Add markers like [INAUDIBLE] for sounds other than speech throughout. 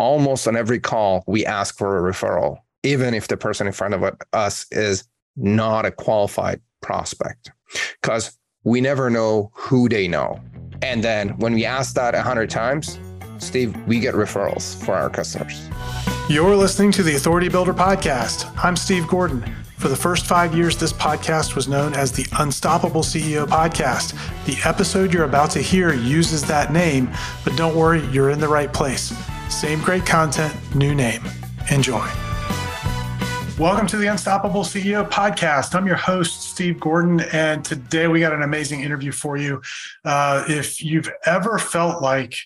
almost on every call, we ask for a referral, even if the person in front of us is not a qualified prospect, because we never know who they know. And then when we ask that 100 times, Steve, we get referrals for our customers. You're listening to the Authority Builder Podcast. I'm Steve Gordon. For the first five years, this podcast was known as the Unstoppable CEO Podcast. The episode you're about to hear uses that name, but don't worry, you're in the right place. Same great content, new name. Enjoy. Welcome to the Unstoppable CEO podcast. I'm your host, Steve Gordon, and today we got an amazing interview for you. Uh, if you've ever felt like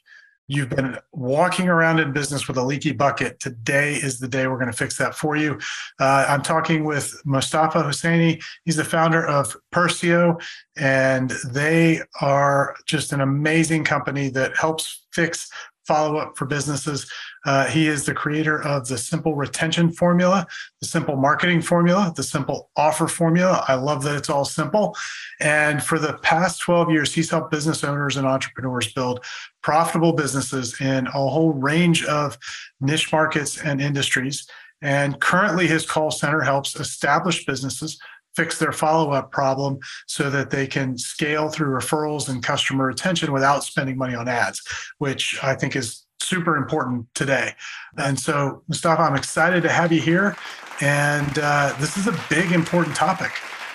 You've been walking around in business with a leaky bucket. Today is the day we're going to fix that for you. Uh, I'm talking with Mostafa Hosseini. He's the founder of Persyo, and they are just an amazing company that helps fix follow up for businesses. Uh, he is the creator of the simple retention formula, the simple marketing formula, the simple offer formula. I love that it's all simple. And for the past 12 years, he's helped business owners and entrepreneurs build profitable businesses in a whole range of niche markets and industries. And currently, his call center helps established businesses fix their follow up problem so that they can scale through referrals and customer retention without spending money on ads, which I think is super important today. And so, Mostafa, I'm excited to have you here. And uh, this is a big, important topic.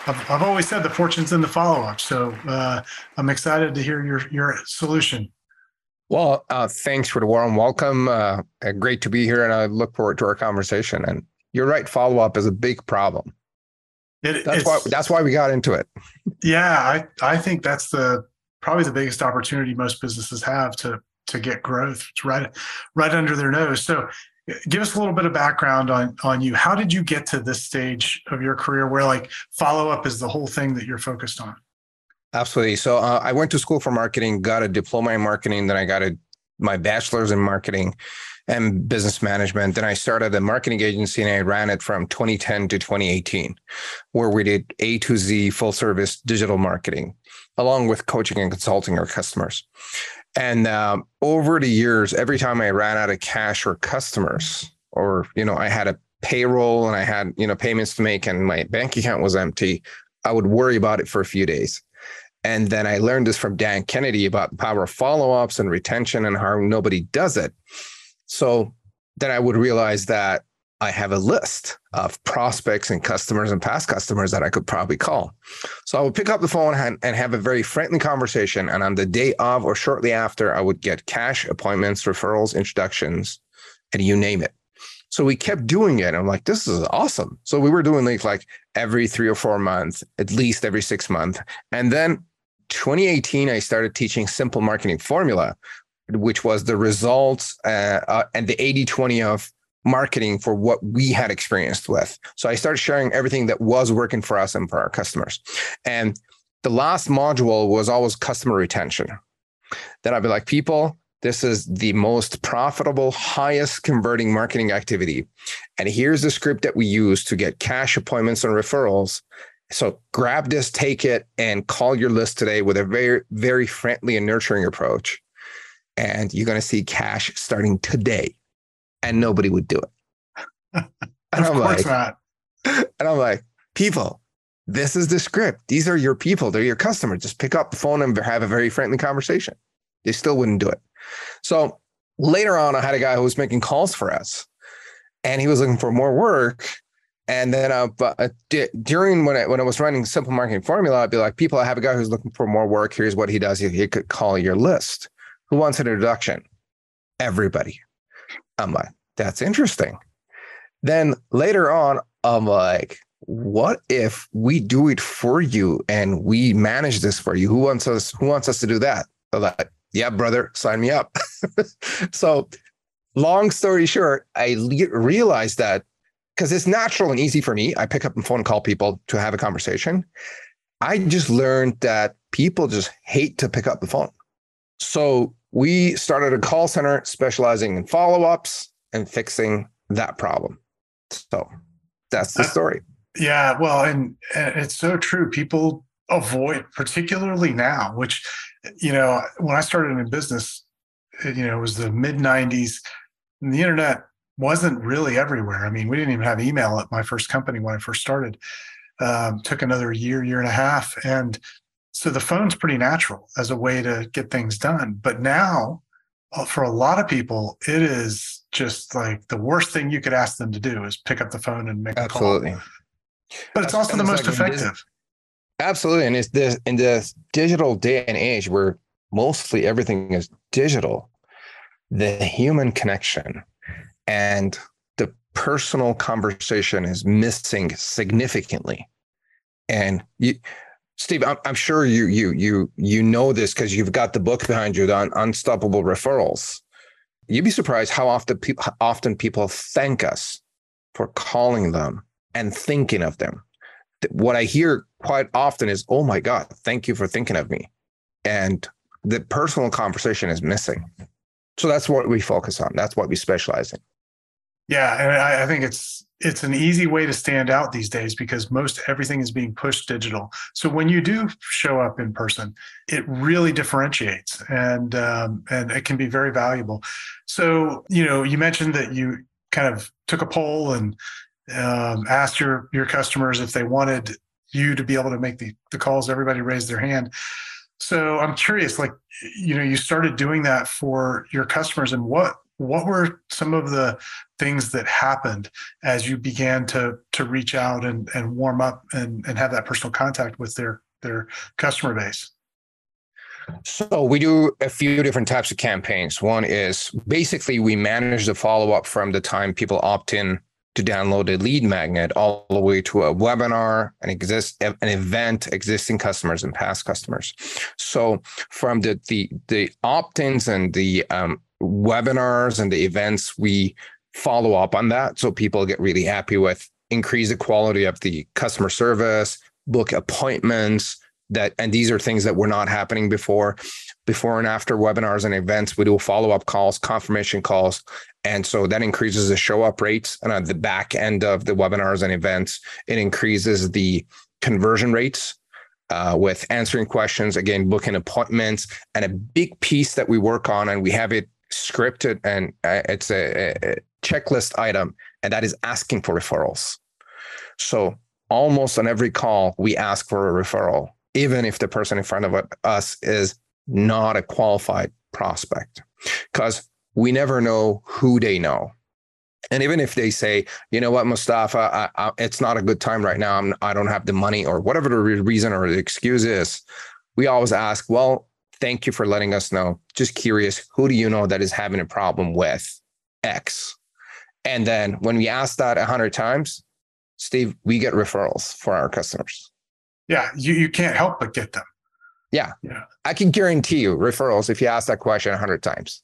I've, I've, always said the fortune's in the follow up. So uh, I'm excited to hear your, your solution. Well, uh, thanks for the warm welcome. Uh, great to be here, and I look forward to our conversation. And you're right, follow up is a big problem. It, that's why that's why we got into it. Yeah, I I think that's the probably the biggest opportunity most businesses have to to get growth. It's right right under their nose. So give us a little bit of background on on you. How did you get to this stage of your career where like follow up is the whole thing that you're focused on? Absolutely. So uh, I went to school for marketing, got a diploma in marketing, then I got a, my bachelor's in marketing and business management. Then I started a marketing agency and I ran it from 2010 to 2018, where we did A to Z full service digital marketing, along with coaching and consulting our customers. And um, over the years, every time I ran out of cash or customers, or you know, I had a payroll and I had you know payments to make, and my bank account was empty, I would worry about it for a few days. And then I learned this from Dan Kennedy about the power of follow ups and retention and how nobody does it. So then I would realize that I have a list of prospects and customers and past customers that I could probably call. So I would pick up the phone and have a very friendly conversation. And on the day of or shortly after, I would get cash appointments, referrals, introductions, and you name it. So we kept doing it. I'm like, this is awesome. So we were doing like, like every three or four months, at least every six months. And then 2018, I started teaching simple marketing formula, which was the results uh, uh, and the 80 20 of marketing for what we had experienced with. So I started sharing everything that was working for us and for our customers. And the last module was always customer retention. Then I'd be like, people, this is the most profitable, highest converting marketing activity. And here's the script that we use to get cash appointments and referrals. So grab this, take it, and call your list today with a very, very friendly and nurturing approach and you're going to see cash starting today and nobody would do it. [LAUGHS] And of I'm course like, not. [LAUGHS] and i'm like people this is the script. These are your people. They're your customers just pick up the phone and have a very friendly conversation. They still wouldn't do it. So later on i had a guy who was making calls for us and he was looking for more work. And then uh, uh, d- during when I, when I was running simple marketing formula, I'd be like, people, I have a guy who's looking for more work. Here's what he does. He, he could call your list. Who wants an introduction? Everybody. I'm like, that's interesting. Then later on, I'm like, what if we do it for you and we manage this for you? Who wants us? Who wants us to do that? I'm like, yeah, brother, sign me up. [LAUGHS] so, long story short, I le- realized that because it's natural and easy for me. I pick up the phone call people to have a conversation. I just learned that people just hate to pick up the phone. So we started a call center specializing in follow ups and fixing that problem. So that's the uh, story. Yeah, well, and, and it's so true. People avoid, particularly now, which, you know, when I started in business, you know, it was the mid 90s. And the internet wasn't really everywhere. I mean, we didn't even have email at my first company when I first started. Um, took another year, year and a half. And so the phone's pretty natural as a way to get things done. But now, uh, for a lot of people, it is just like the worst thing you could ask them to do is pick up the phone and make Absolutely. a call. Absolutely. But it's also the most like effective. Absolutely. And it's this in this digital day and age where mostly everything is digital, the human connection and the personal conversation is missing significantly. And you Steve, I'm, I'm sure you you you you know this because you've got the book behind you on unstoppable referrals. You'd be surprised how often people often people thank us for calling them and thinking of them. What I hear quite often is, "Oh my God, thank you for thinking of me," and the personal conversation is missing. So that's what we focus on. That's what we specialize in. Yeah, and I, I, think it's it's an easy way to stand out these days because most everything is being pushed digital. So when you do show up in person, it really differentiates, and um, and it can be very valuable. So you know, you mentioned that you kind of took a poll and um, asked your your customers if they wanted you to be able to make the the calls. Everybody raised their hand. So I'm curious, like, you know, you started doing that for your customers, and what what were some of the things that happened as you began to to reach out and and warm up and and have that personal contact with their their customer base? So we do a few different types of campaigns. One is basically we manage the follow up from the time people opt in to download a lead magnet all the way to a webinar, an exist an event, existing customers and past customers. So from the the the opt-ins and the um, webinars and the events, we follow up on that so people get really happy with increase the quality of the customer service, book appointments. That and these are things that were not happening before before and after webinars and events, we do follow up calls, confirmation calls. And so that increases the show up rates. And at the back end of the webinars and events, it increases the conversion rates uh, with answering questions, again, booking appointments. And a big piece that we work on, and we have it scripted and uh, it's a, a checklist item, and that is asking for referrals. So almost on every call, we ask for a referral, even if the person in front of us is not a qualified prospect because we never know who they know. And even if they say, you know what, Mostafa, I, I, it's not a good time right now. I'm, I don't have the money or whatever the reason or the excuse is, we always ask, well, thank you for letting us know. Just curious, who do you know that is having a problem with X? And then when we ask that a hundred times, Steve, we get referrals for our customers. Yeah, you, you can't help but get them. Yeah. Yeah. I can guarantee you referrals if you ask that question a hundred times.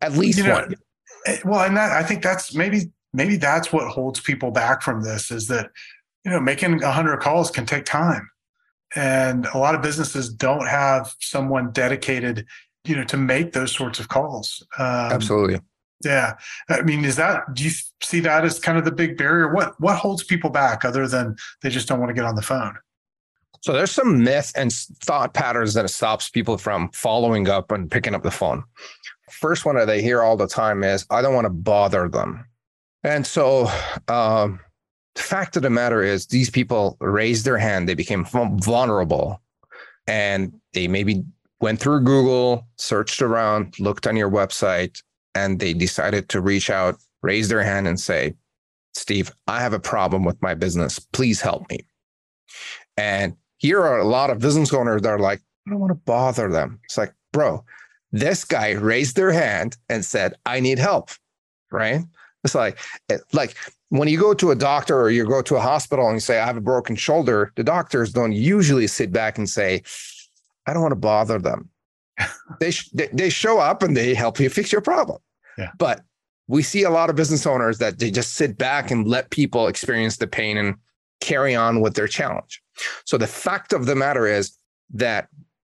At least you know, one. Eh, well, and that I think that's maybe maybe that's what holds people back from this is that you know making a hundred calls can take time. And a lot of businesses don't have someone dedicated, you know, to make those sorts of calls. Um, Absolutely. Yeah. I mean, is that do you see that as kind of the big barrier? What what holds people back other than they just don't want to get on the phone? So there's some myth and thought patterns that stops people from following up and picking up the phone. First one that I hear all the time is, I don't want to bother them. And so um, the fact of the matter is, these people raised their hand, they became vulnerable, and they maybe went through Google, searched around, looked on your website, and they decided to reach out, raise their hand, and say, Steve, I have a problem with my business. Please help me. And here are a lot of business owners that are like, I don't want to bother them. It's like, bro, this guy raised their hand and said, I need help. Right. It's like, eh, like when you go to a doctor or you go to a hospital and you say, I have a broken shoulder, the doctors don't usually sit back and say, I don't want to bother them. [LAUGHS] they, sh- they show up and they help you fix your problem. Yeah. But we see a lot of business owners that they just sit back and let people experience the pain and carry on with their challenge. So the fact of the matter is that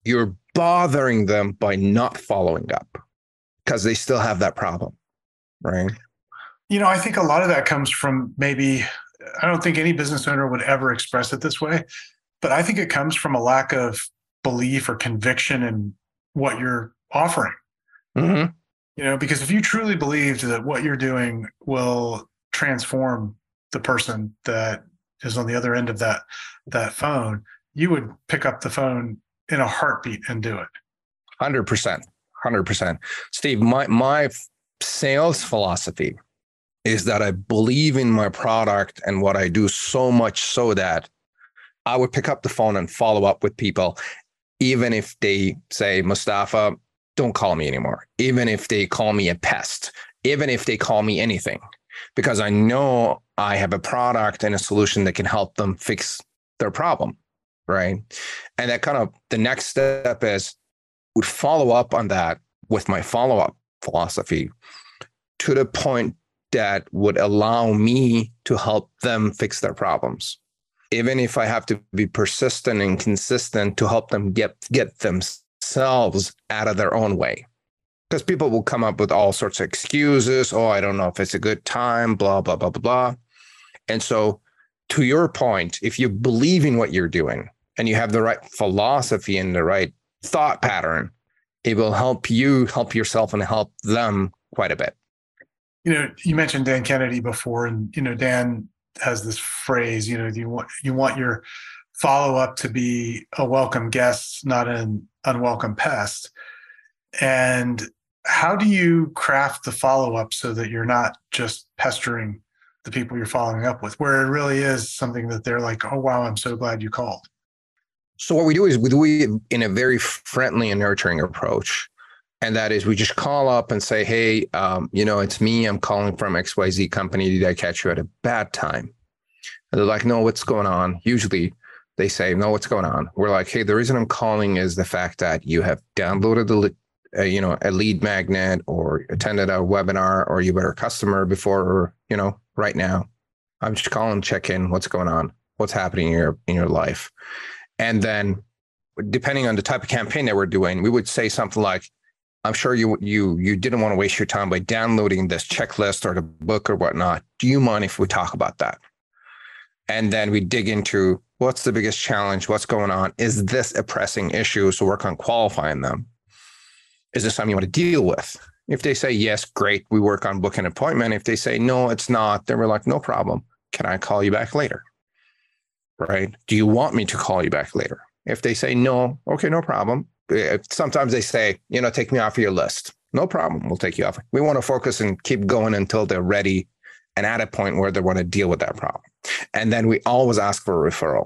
you're bothering them by not following up because they still have that problem, right? You know, I think a lot of that comes from maybe, I don't think any business owner would ever express it this way, but I think it comes from a lack of belief or conviction in what you're offering. Mm-hmm. You know, because if you truly believed that what you're doing will transform the person that is on the other end of that that phone, you would pick up the phone in a heartbeat and do it. Hundred percent, hundred percent. Steve, my my sales philosophy is that I believe in my product and what I do so much so that I would pick up the phone and follow up with people, even if they say, Mostafa, don't call me anymore. Even if they call me a pest, even if they call me anything, because I know I have a product and a solution that can help them fix their problem. Right. And that kind of the next step is would follow up on that with my follow up philosophy to the point that would allow me to help them fix their problems. Even if i have to be persistent and consistent to help them get get themselves out of their own way. Because people will come up with all sorts of excuses. Oh i don't know if it's a good time blah blah blah blah blah. And so to your point if you believe in what you're doing and you have the right philosophy and the right thought pattern it will help you help yourself and help them quite a bit you know, you mentioned Dan Kennedy before, and you know, Dan has this phrase. You know, you want you want your follow up to be a welcome guest, not an unwelcome pest. And how do you craft the follow up so that you're not just pestering the people you're following up with, where it really is something that they're like, "Oh wow, I'm so glad you called." So what we do is we do it in a very friendly and nurturing approach and that is we just call up and say, hey, um, you know, it's me. I'm calling from XYZ company. Did I catch you at a bad time? And they're like, no, what's going on? Usually they say, no, what's going on? We're like, hey, the reason I'm calling is the fact that you have downloaded the, uh, you know, a lead magnet or attended a webinar or you were a customer before, or, you know, right now. I'm just calling, check in, what's going on, what's happening in your in your life, and then depending on the type of campaign that we're doing, we would say something like, I'm sure you you you didn't want to waste your time by downloading this checklist or the book or whatnot. Do you mind if we talk about that? And then we dig into what's the biggest challenge, what's going on? Is this a pressing issue? So work on qualifying them. Is this something you want to deal with? If they say yes, great, we work on booking an appointment. If they say no, it's not, then we're like, no problem. Can I call you back later? Right? Do you want me to call you back later? If they say no, okay, no problem Eh, sometimes they say, you know, take me off your list. No problem. We'll take you off. We want to focus and keep going until they're ready and at a point where they want to deal with that problem. And then we always ask for a referral.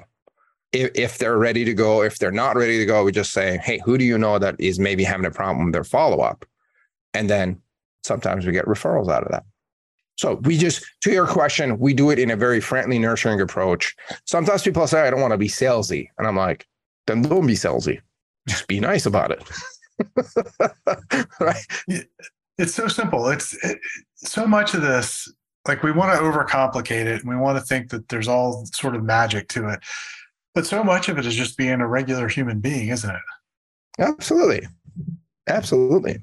If, if they're ready to go, if they're not ready to go, we just say, hey, who do you know that is maybe having a problem with their follow up? And then sometimes we get referrals out of that. So we just, to your question, we do it in a very friendly, nurturing approach. Sometimes people say, I don't want to be salesy. And I'm like, then don't be salesy just be nice about it. [LAUGHS] right? It's so simple. It's it, so much of this, like we want to overcomplicate it and we want to think that there's all sort of magic to it. But so much of it is just being a regular human being, isn't it? Absolutely. Absolutely.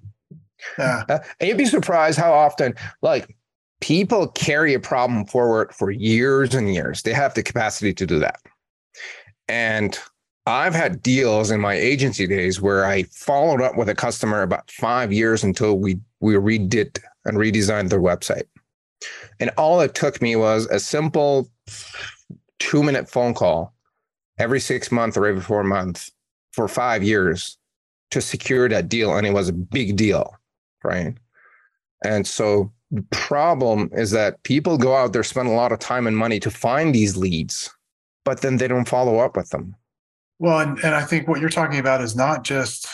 Yeah. Uh, and you'd be surprised how often, like, people carry a problem forward for years and years. They have the capacity to do that. And I've had deals in my agency days where I followed up with a customer about five years until we we redid and redesigned their website. And all it took me was a simple two minute phone call every six months or every four months for five years to secure that deal. And it was a big deal. Right. And so the problem is that people go out there, spend a lot of time and money to find these leads, but then they don't follow up with them well, and, and I think what you're talking about is not just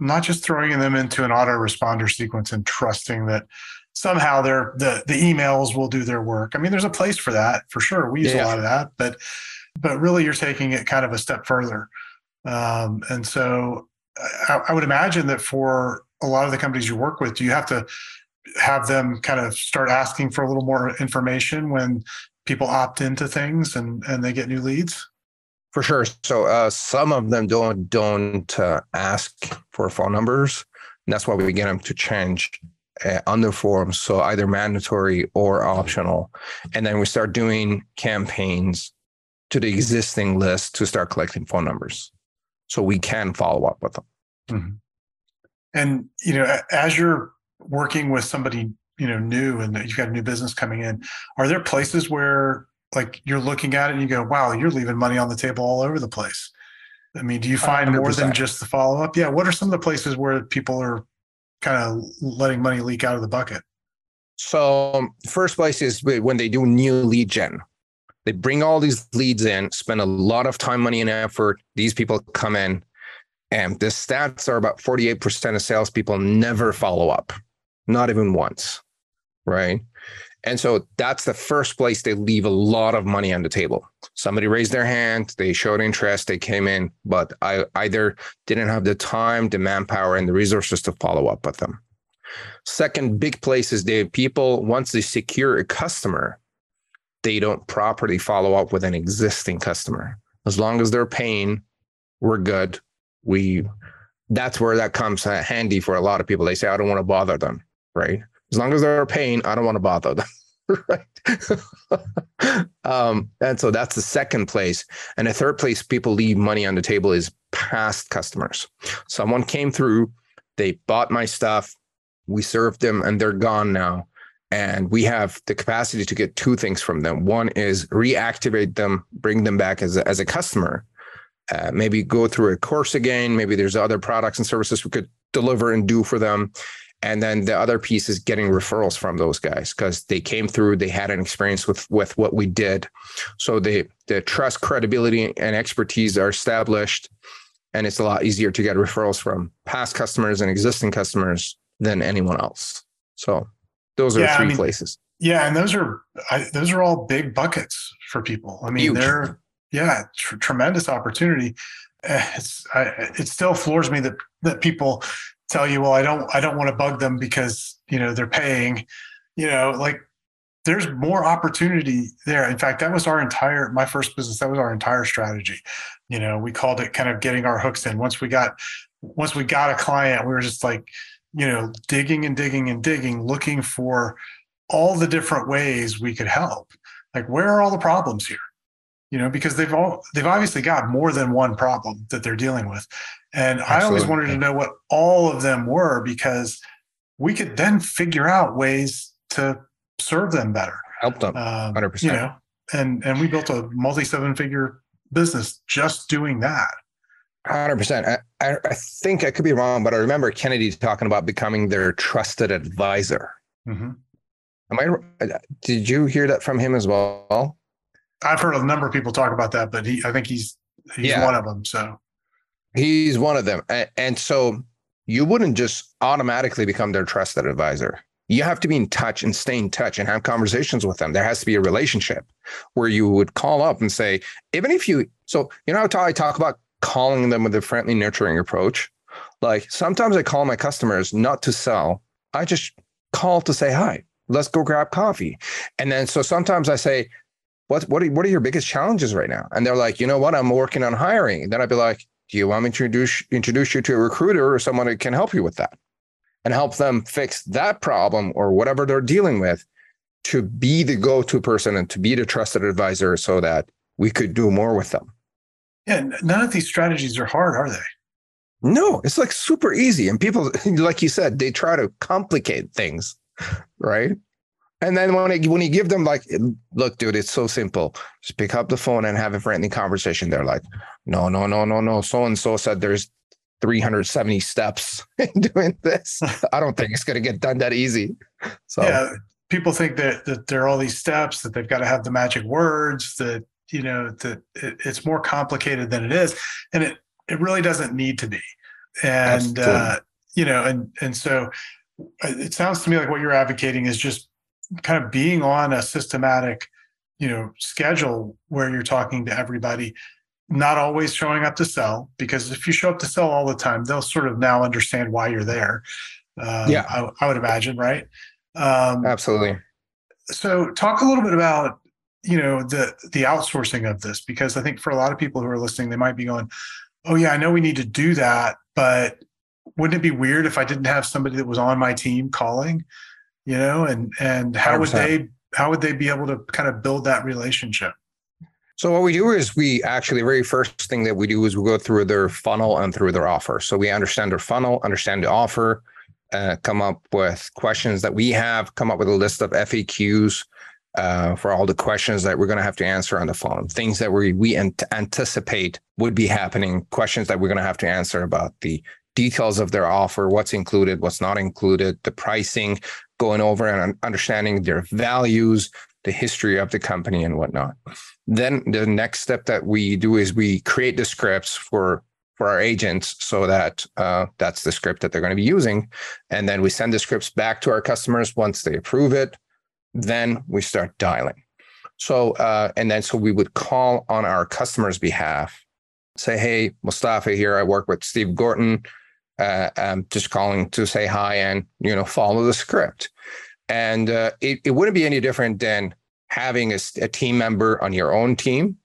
not just throwing them into an autoresponder sequence and trusting that somehow their the the emails will do their work. I mean, there's a place for that for sure. We use yeah. a lot of that, but but really you're taking it kind of a step further. Um, and so I, I would imagine that for a lot of the companies you work with, do you have to have them kind of start asking for a little more information when people opt into things and and they get new leads? For sure. So uh, some of them don't don't uh, ask for phone numbers. And that's why we get them to change uh, on the forms, so either mandatory or optional. And then we start doing campaigns to the existing list to start collecting phone numbers, so we can follow up with them. Mm-hmm. And you know, as you're working with somebody you know new and you've got a new business coming in are there places where like you're looking at it and you go wow you're leaving money on the table all over the place. I mean do you find 100%. more than just the follow-up? Yeah what are some of the places where people are kind of letting money leak out of the bucket? So um, first place is when they do new lead gen. They bring all these leads in spend a lot of time money and effort. These people come in and the stats are about 48% of salespeople never follow up. Not even once right? And so that's the first place they leave a lot of money on the table. Somebody raised their hand, they showed interest, they came in, but I either didn't have the time, the manpower, and the resources to follow up with them. Second big place is the people, once they secure a customer, they don't properly follow up with an existing customer. As long as they're paying, we're good. We that's where that comes handy for a lot of people. They say, I don't want to bother them, right? As long as they're paying, I don't want to bother them. [LAUGHS] right. [LAUGHS] um, and so that's the second place. And the third place people leave money on the table is past customers. Someone came through, they bought my stuff, we served them, and they're gone now. And we have the capacity to get two things from them. One is reactivate them, bring them back as a, as a customer. Uh, maybe go through a course again. Maybe there's other products and services we could deliver and do for them. And then the other piece is getting referrals from those guys because they came through, they had an experience with with what we did. So the the trust, credibility, and expertise are established. And it's a lot easier to get referrals from past customers and existing customers than anyone else. So those are yeah, three I mean, places. Yeah, and those are I, those are all big buckets for people. I mean, Huge. they're yeah, tr- tremendous opportunity. Eh, it's I, it still floors me that that people tell you, well, I don't, I don't want to bug them because you know they're paying. You know, like there's more opportunity there. In fact, that was our entire my first business. That was our entire strategy. You know, we called it kind of getting our hooks in. Once we got, once we got a client, we were just like, you know, digging and digging and digging, looking for all the different ways we could help. Like, where are all the problems here? you know, because they've all they've obviously got more than one problem that they're dealing with. And Absolutely. I always wanted to know what all of them were because we could then figure out ways to serve them better. Help them. Um, 100%. You know, and and we built a multi seven figure business just doing that. Hundred percent. I, I think I could be wrong, but I remember Kennedy talking about becoming their trusted advisor. Mm-hmm. Am I? Did you hear that from him as well? I've heard a number of people talk about that, but he, I think he's he's yeah. one of them. So he's one of them, and, and so you wouldn't just automatically become their trusted advisor. You have to be in touch and stay in touch and have conversations with them. There has to be a relationship where you would call up and say, even if you, so you know how I talk about calling them with a friendly, nurturing approach. Like sometimes I call my customers not to sell. I just call to say hi. Let's go grab coffee. And then so sometimes I say, what what are, what are your biggest challenges right now? And they're like, you know what, I'm working on hiring. Then I'd be like, do you want me to introduce introduce you to a recruiter or someone that can help you with that, and help them fix that problem or whatever they're dealing with, to be the go-to person and to be the trusted advisor, so that we could do more with them. Yeah, none of these strategies are hard, are they? No, it's like super easy. And people, [LAUGHS] like you said, they try to complicate things, right? And then when I, when you give them like, look, dude, it's so simple. Just pick up the phone and have a friendly conversation. They're like, no, no, no, no, no. So and so said there's 370 steps [LAUGHS] in doing this. [LAUGHS] I don't think it's going to get done that easy. So yeah, people think that that there are all these steps that they've got to have the magic words that you know that it, it's more complicated than it is, and it it really doesn't need to be. And uh, you know, and and so uh, it sounds to me like what you're advocating is just kind of being on a systematic, you know, schedule where you're talking to everybody, not always showing up to sell, because if you show up to sell all the time, they'll sort of now understand why you're there. Um, yeah, I, I, would imagine, right? Um, Absolutely. So, talk a little bit about you know the the outsourcing of this, because I think for a lot of people who are listening, they might be going, "Oh yeah, I know we need to do that, but wouldn't it be weird if I didn't have somebody that was on my team calling?" You know and and how 100%. would they how would they be able to kind of build that relationship so what we do is we actually the very first thing that we do is we go through their funnel and through their offer so we understand their funnel understand the offer uh, come up with questions that we have, come up with a list of FAQs uh, for all the questions that we're going to have to answer on the phone, things that we we anticipate would be happening, questions that we're going to have to answer about the details of their offer, what's included, what's not included, the pricing, going over and understanding their values, the history of the company, and whatnot. Then the next step that we do is we create the scripts for for our agents so that uh, that's the script that they're going to be using. And then we send the scripts back to our customers once they approve it. Then we start dialing. So, uh, and then so we would call on our customer's behalf, say, hey, Mostafa here. I work with Steve Gordon. Uh, I'm just calling to say hi and, you know, follow the script. And uh, it, it wouldn't be any different than having a, a team member on your own team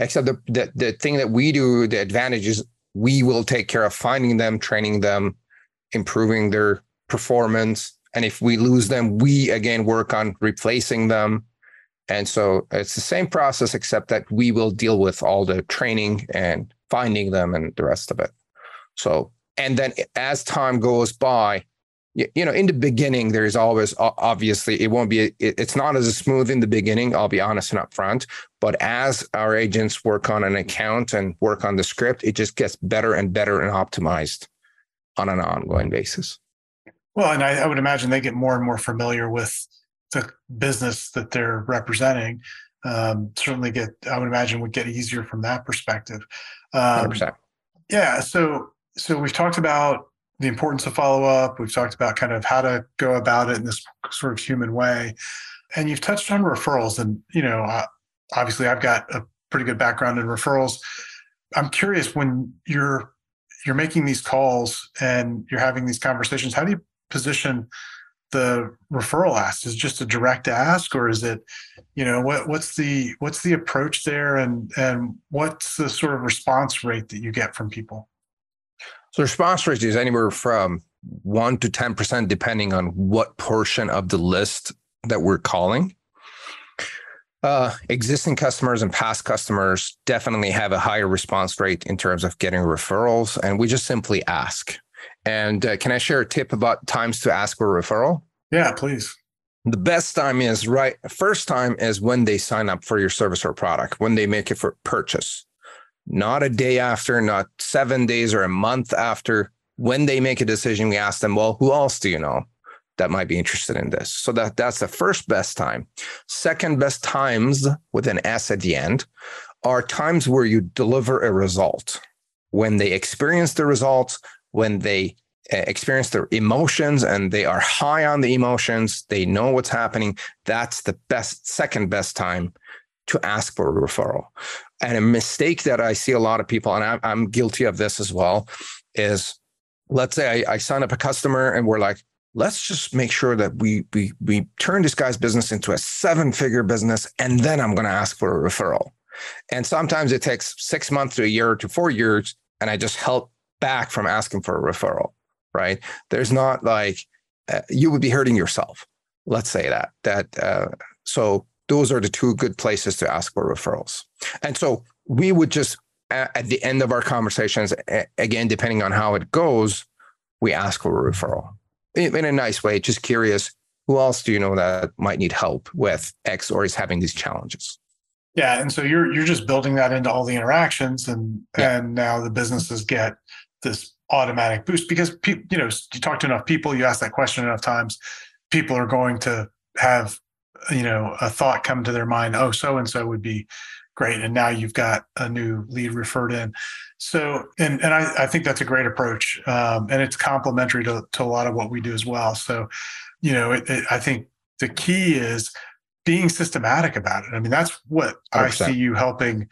except the, the, the thing that we do the advantage is we will take care of finding them, training them, improving their performance. And if we lose them, we again work on replacing them. And so it's the same process, except that we will deal with all the training and finding them and the rest of it. So, and then as time goes by, you know, in the beginning, there's always obviously it won't be, it's not as smooth in the beginning. I'll be honest and upfront. But as our agents work on an account and work on the script, it just gets better and better and optimized on an ongoing basis. Well, and I, I would imagine they get more and more familiar with the business that they're representing. Um, certainly, get I would imagine would get easier from that perspective. Um, yeah. So, so we've talked about the importance of follow up. We've talked about kind of how to go about it in this sort of human way. And you've touched on referrals. And, you know, obviously I've got a pretty good background in referrals. I'm curious when you're you're making these calls and you're having these conversations, how do you position the referral ask? Is just a direct ask or is it, you know, what what's the what's the approach there and and what's the sort of response rate that you get from people? So response rate is anywhere from one to 10%, depending on what portion of the list that we're calling. Uh, existing customers and past customers definitely have a higher response rate in terms of getting referrals. And we just simply ask. And uh, can I share a tip about times to ask for a referral? Yeah, please. The best time is right. First time is when they sign up for your service or product, when they make it for purchase not a day after, not seven days or a month after. When they make a decision, we ask them, well, who else do you know that might be interested in this? So that, that's the first best time. Second best times with an S at the end are times where you deliver a result. When they experience the results, when they uh, experience their emotions and they are high on the emotions, they know what's happening. That's the best, second best time to ask for a referral. And a mistake that I see a lot of people, and I'm, I'm guilty of this as well, is let's say I, I sign up a customer and we're like, let's just make sure that we we we turn this guy's business into a seven figure business, and then I'm going to ask for a referral. And sometimes it takes six months to a year to four years, and I just help back from asking for a referral. Right? There's not like uh, you would be hurting yourself. Let's say that that uh, so those are the two good places to ask for referrals. And so we would just, at the end of our conversations, again, depending on how it goes, we ask for a referral in a nice way, just curious, who else do you know that might need help with X or is having these challenges? Yeah, and so you're you're just building that into all the interactions, and yeah. and now the businesses get this automatic boost because pe- you know you talk to enough people, you ask that question enough times, people are going to have you know a thought come to their mind oh so and so would be great and now you've got a new lead referred in. So and and i, I think that's a great approach um, and it's complementary to, to a lot of what we do as well. So you know it, it, i think the key is being systematic about it. I mean that's what 100%. i see you helping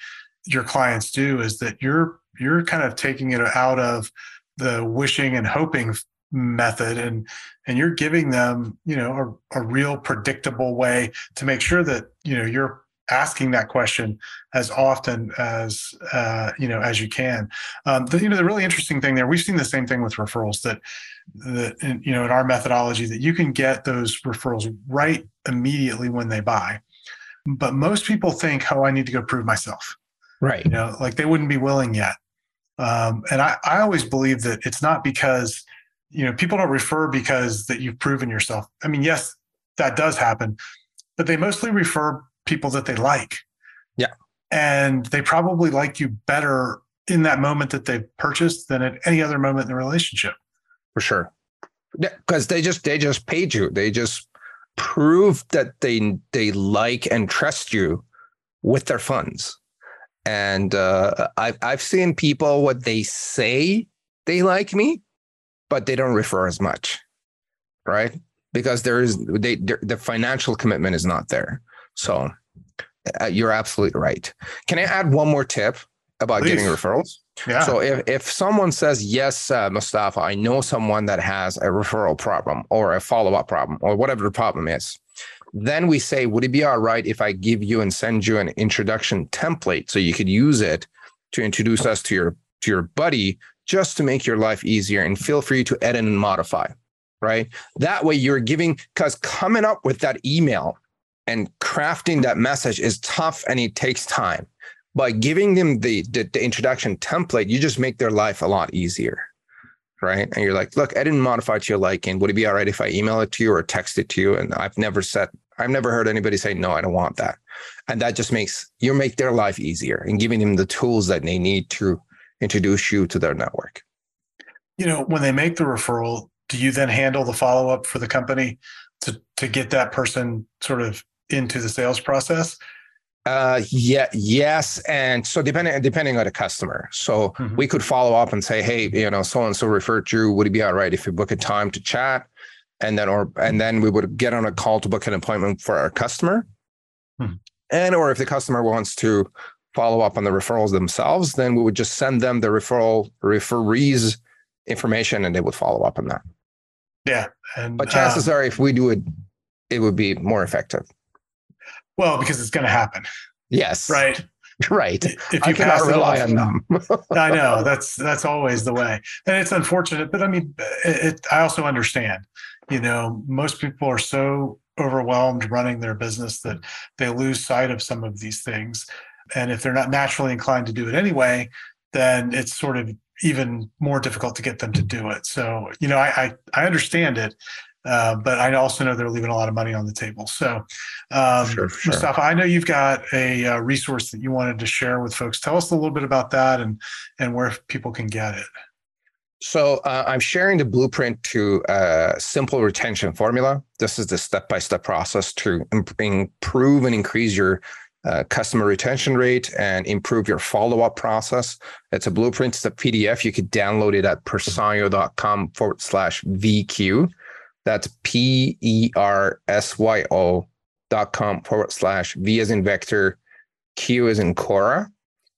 your clients do is that you're you're kind of taking it out of the wishing and hoping method and and you're giving them you know a, a real predictable way to make sure that you know you're asking that question as often as uh, you know as you can. Um, the, you know the really interesting thing there, we've seen the same thing with referrals that that you know in our methodology that you can get those referrals right immediately when they buy, but most people think, oh, I need to go prove myself. Right. You know, like they wouldn't be willing yet. Um, and I, I always believe that it's not because you know, people don't refer because that you've proven yourself. I mean, yes, that does happen, but they mostly refer people that they like. Yeah. And they probably like you better in that moment that they've purchased than at any other moment in the relationship. For sure. Because they just they just paid you. They just proved that they they like and trust you with their funds. And uh, I've I've seen people what they say they like me, but they don't refer as much, right? Because there is they the financial commitment is not there. So uh, you're absolutely right. Can I add one more tip about Please. getting referrals? Yeah. So if, if someone says, yes, uh, Mostafa, I know someone that has a referral problem or a follow up problem or whatever the problem is, then we say, would it be all right if I give you and send you an introduction template so you could use it to introduce us to your to your buddy just to make your life easier and feel free to edit and modify, right? That way you're giving because coming up with that email and crafting that message is tough and it takes time. By giving them the, the, the introduction template, you just make their life a lot easier right? And you're like, look, I didn't modify to your liking. Would it be all right if I email it to you or text it to you? And I've never said, I've never heard anybody say, no, I don't want that. And that just makes you make their life easier and giving them the tools that they need to introduce you to their network. You know, when they make the referral, do you then handle the follow up for the company to to get that person sort of into the sales process? Uh, yeah, yes, and so depending depending on the customer, so mm-hmm. we could follow up and say, hey, you know, so and so referred you. Would it be all right if we book a time to chat, and then or and then we would get on a call to book an appointment for our customer, mm-hmm. and or if the customer wants to follow up on the referrals themselves, then we would just send them the referral referees information, and they would follow up on that. Yeah, and but chances um, are, if we do it, it would be more effective. Well, because it's going to happen. Yes. Right. [LAUGHS] Right. If you I cannot rely on them. [LAUGHS] I know that's that's always the way, and it's unfortunate. But I mean, it, it, I also understand. You know, most people are so overwhelmed running their business that they lose sight of some of these things, and if they're not naturally inclined to do it anyway, then it's sort of even more difficult to get them to do it. So, you know, I I, I understand it, uh, but I also know they're leaving a lot of money on the table. So, um, sure, sure. Mostafa, I know you've got a, uh, resource that you wanted to share with folks. Tell us a little bit about that and and where people can get it. So uh, I'm sharing the blueprint to a uh, simple retention formula. This is the step-by-step process to improve and increase your uh, customer retention rate and improve your follow-up process. It's a blueprint. It's a PDF. You could download it at persyo.com forward slash VQ. That's P E R S Y O dot com forward slash V as in vector, Q as in Quora.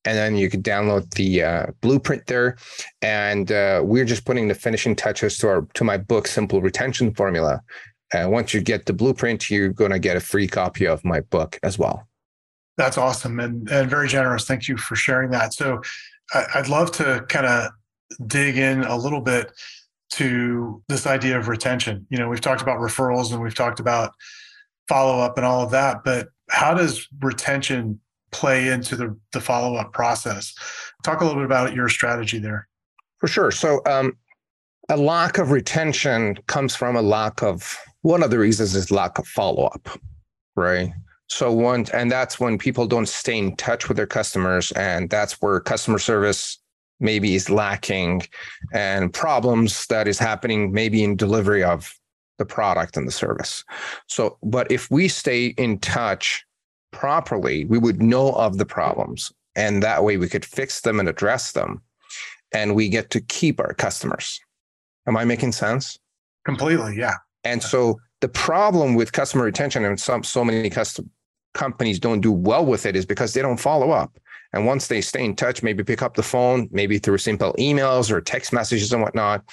And then you could download the uh, blueprint there. And uh, we're just putting the finishing touches to our to my book, Simple Retention Formula. And once you get the blueprint, you're going to get a free copy of my book as well. That's awesome and, and very generous. Thank you for sharing that. So I'd love to kind of dig in a little bit to this idea of retention. You know, we've talked about referrals and we've talked about follow up and all of that, but how does retention play into the, the follow up process? Talk a little bit about your strategy there. For sure. So, um, a lack of retention comes from a lack of one of the reasons is lack of follow up, right? So one, and that's when people don't stay in touch with their customers, and that's where customer service maybe is lacking and problems that is happening maybe in delivery of the product and the service. So, but if we stay in touch properly, we would know of the problems and that way we could fix them and address them and we get to keep our customers. Am I making sense? Completely, yeah. And so the problem with customer retention and some so many custom companies don't do well with it is because they don't follow up. And once they stay in touch, maybe pick up the phone, maybe through simple emails or text messages and whatnot.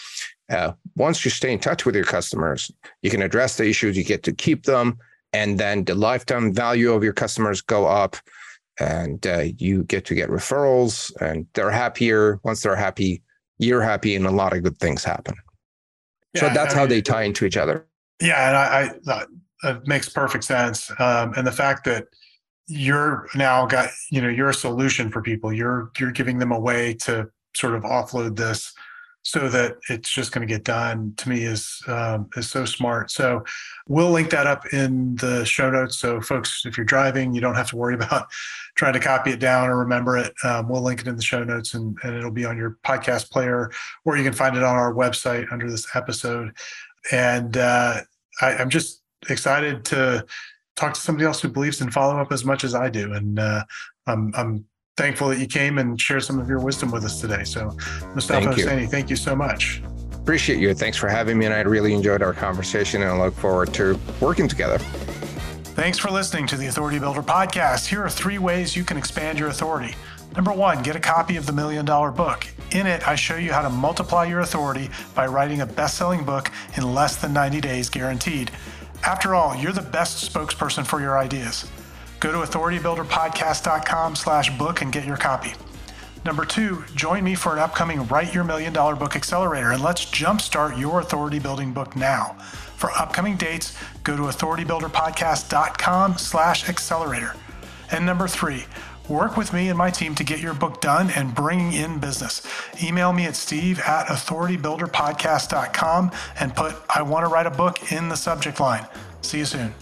Uh, once you stay in touch with your customers, you can address the issues, you get to keep them, and then the lifetime value of your customers go up and uh, you get to get referrals and they're happier. Once they're happy, you're happy and a lot of good things happen. Yeah, so that's I how they tie into each other. Yeah. And I, I that makes perfect sense. Um, and the fact that you're now got you know you're a solution for people you're you're giving them a way to sort of offload this so that it's just going to get done to me is um, is so smart. So we'll link that up in the show notes. So folks, if you're driving, you don't have to worry [LAUGHS] about trying to copy it down or remember it. Um, we'll link it in the show notes and, and it'll be on your podcast player, or you can find it on our website under this episode. And uh, I, I'm just excited to talk to somebody else who believes in follow up as much as I do. And uh, I'm, I'm thankful that you came and shared some of your wisdom with us today. So, Mostafa thank Hosseini, thank you so much. Appreciate you. Thanks for having me. And I really enjoyed our conversation and I look forward to working together. Thanks for listening to the Authority Builder podcast. Here are three ways you can expand your authority. Number one, get a copy of the Million Dollar Book. In it, I show you how to multiply your authority by writing a best selling book in less than 90 days guaranteed. After all, you're the best spokesperson for your ideas. Go to authoritybuilderpodcast.com slash book and get your copy. Number two, join me for an upcoming Write Your Million Dollar Book Accelerator and let's jumpstart your authority building book now. For upcoming dates, go to authoritybuilderpodcast.com slash accelerator. And number three, work with me and my team to get your book done and bringing in business. Email me at steve at authoritybuilderpodcast.com and put I want to write a book in the subject line. See you soon.